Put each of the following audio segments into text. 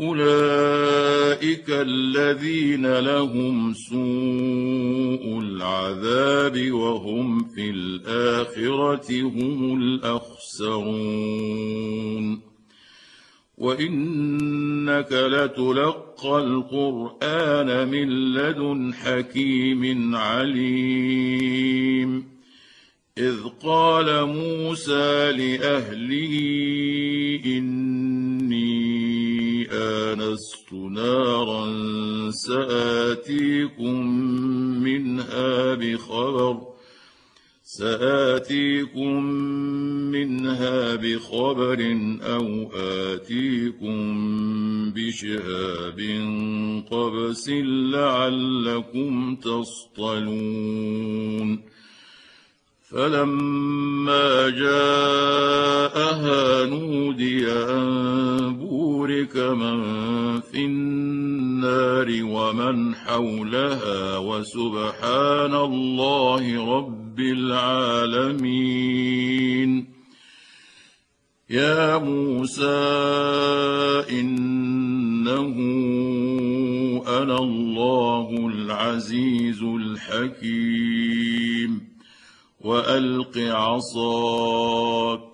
أولئك الذين لهم سوء العذاب وهم في الآخرة هم الأخسرون. وإنك لتلقى القرآن من لدن حكيم عليم. إذ قال موسى لأهله اني آنست نارا سآتيكم منها بخبر سآتيكم منها بخبر أو آتيكم بشهاب قبس لعلكم تصطلون فلما جاءها نودي أن بورك من في النار ومن حولها وسبحان الله رب العالمين. يا موسى إنه أنا الله العزيز الحكيم. وألق عصاك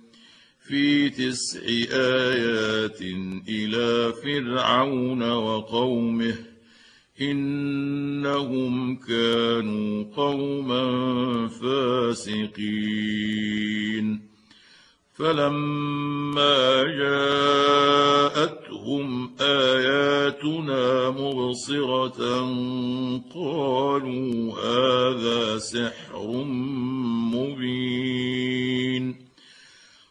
في تسع آيات إلى فرعون وقومه إنهم كانوا قوما فاسقين. فلما جاءتهم آياتنا مبصرة قالوا هذا سحر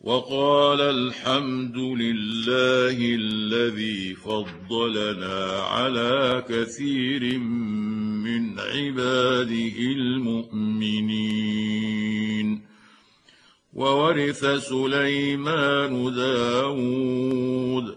وقال الحمد لله الذي فضلنا على كثير من عباده المؤمنين. وورث سليمان داود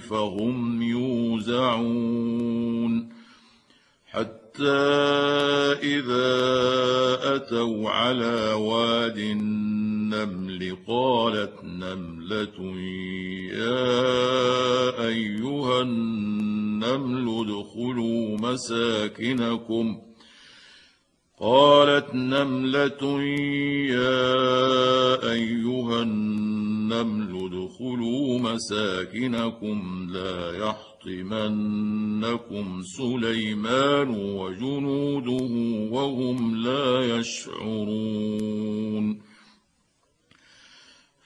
فهم يوزعون حتى إذا أتوا على واد النمل قالت نملة يا أيها النمل ادخلوا مساكنكم ۖ قالت نملة يا أيها النمل ادخلوا مساكنكم لا يحطمنكم سليمان وجنوده وهم لا يشعرون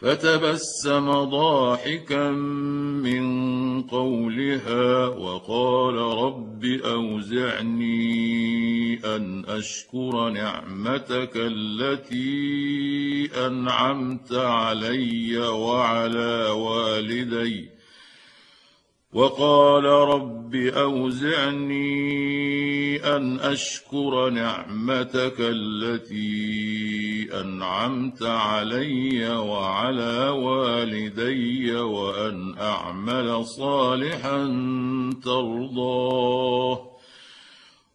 فتبسم ضاحكا من قولها وقال رب أوزعني أن أشكر نعمتك التي أنعمت علي وعلى والدي وقال رب أوزعني أن أشكر نعمتك التي أنعمت علي وعلى والدي وأن أعمل صالحا ترضاه.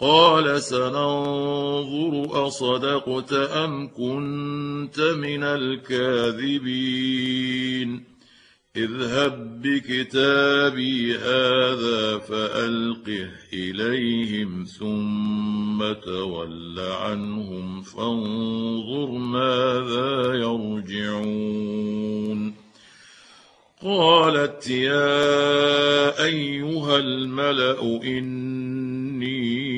قال سننظر أصدقت أم كنت من الكاذبين. اذهب بكتابي هذا فألقه إليهم ثم تول عنهم فانظر ماذا يرجعون. قالت يا أيها الملأ إني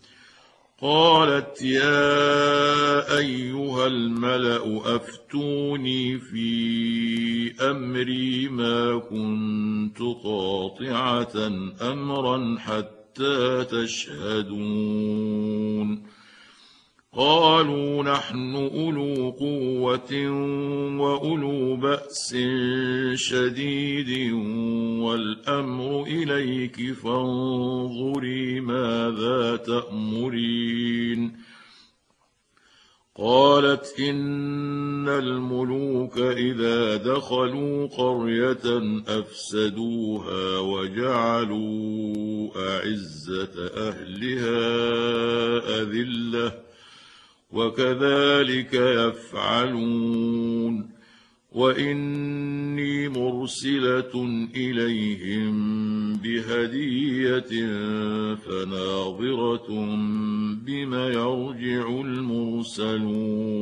قالت يا أيها الملأ أفتوني في أمري ما كنت قاطعة أمرا حتى تشهدون. قالوا نحن أولو قوة وأولو بأس شديد والأمر إليك فانظري ماذا تأمرين. قالت إن الملوك إذا دخلوا قرية أفسدوها وجعلوا أعزة أهلها أذلة وكذلك يفعلون. وإني مرسلة إليهم بهدية فناظرة بم يرجع المرسلون.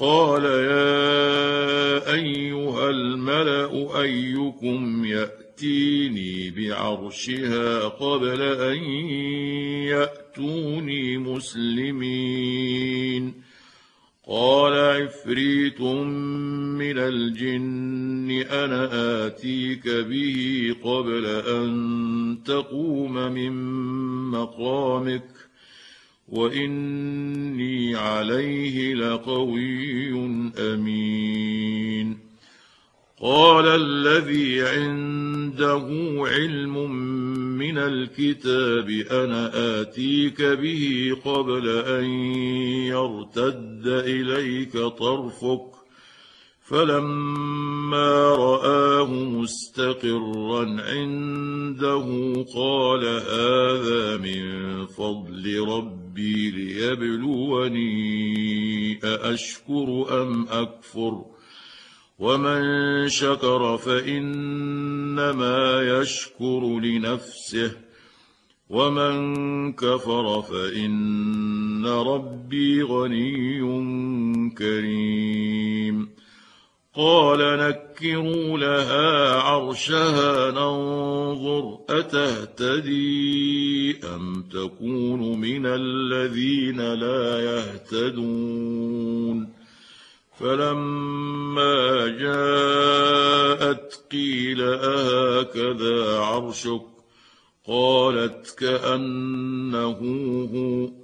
قال يا أيها الملأ أيكم يأتيني بعرشها قبل أن يأتوني مسلمين. قال عفريت من الجن أنا آتيك به قبل أن تقوم من مقامك. وإني عليه لقوي أمين. قال الذي عنده علم من الكتاب أنا آتيك به قبل أن يرتد إليك طرفك. فلما رآه مستقرا عنده قال هذا من فضل ربي. ليبلوني أأشكر أم أكفر ومن شكر فإنما يشكر لنفسه ومن كفر فإن ربي غني كريم قال نكروا لها عرشها ننظر أتهتدي أم تكون من الذين لا يهتدون. فلما جاءت قيل أهكذا عرشك؟ قالت كأنه هو.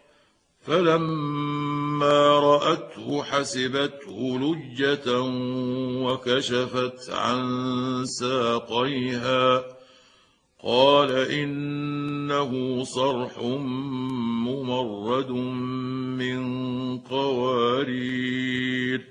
فلما رأته حسبته لجة وكشفت عن ساقيها. قال إنه صرح ممرد من قوارير.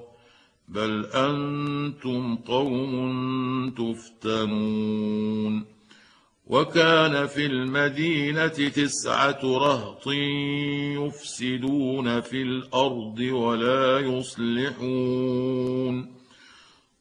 بل أنتم قوم تفتنون وكان في المدينة تسعه رهط يفسدون في الأرض ولا يصلحون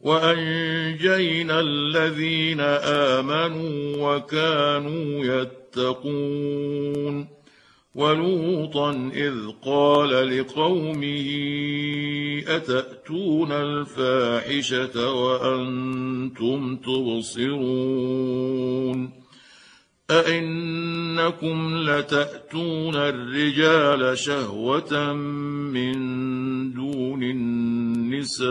وأنجينا الذين آمنوا وكانوا يتقون ولوطا إذ قال لقومه أتأتون الفاحشة وأنتم تبصرون أئنكم لتأتون الرجال شهوة من دون النساء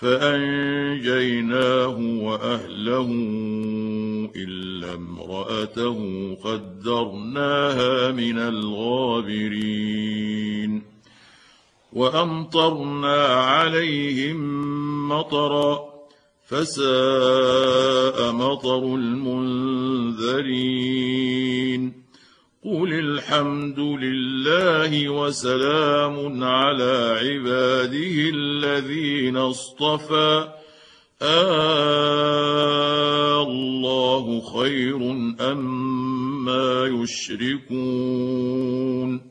فأنجيناه وأهله إلا امرأته قدرناها من الغابرين وأمطرنا عليهم مطرا فساء مطر المنذرين قل الحمد لله وسلام على عباده الذين اصطفى. آه الله خير أما أم يشركون.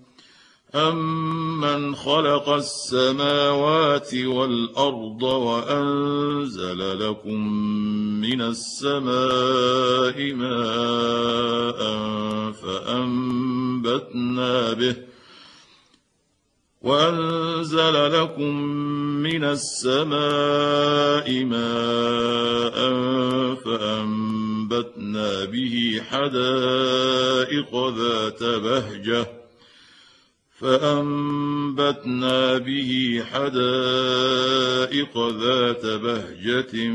أمن خلق السماوات والأرض وأنزل لكم من السماء ماء فأنبتنا به وأنزل لكم من السماء ماء فأنبتنا به حدائق ذات بهجه فأنبتنا به حدائق ذات بهجة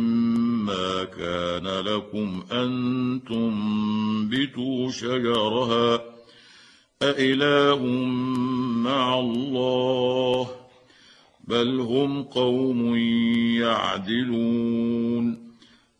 ما كان لكم أن تنبتوا شجرها أإله مع الله بل هم قوم يعدلون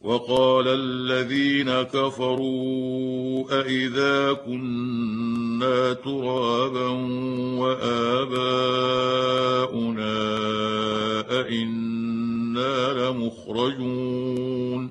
وقال الذين كفروا أإذا كنا ترابا وآباؤنا أئنا لمخرجون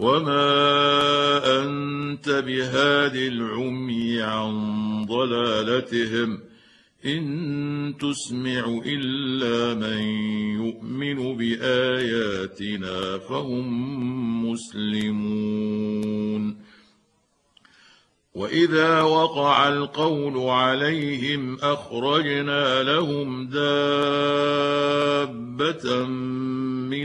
وما انت بهاد العمي عن ضلالتهم ان تسمع الا من يؤمن باياتنا فهم مسلمون واذا وقع القول عليهم اخرجنا لهم دابه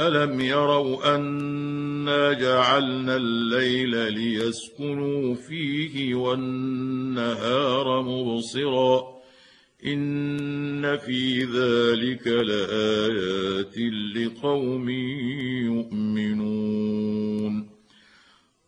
الم يروا انا جعلنا الليل ليسكنوا فيه والنهار مبصرا ان في ذلك لايات لقوم يؤمنون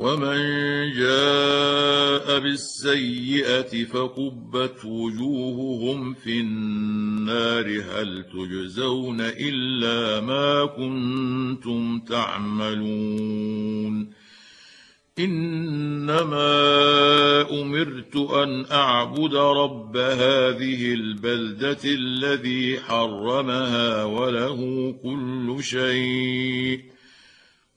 ومن جاء بالسيئه فكبت وجوههم في النار هل تجزون الا ما كنتم تعملون انما امرت ان اعبد رب هذه البلده الذي حرمها وله كل شيء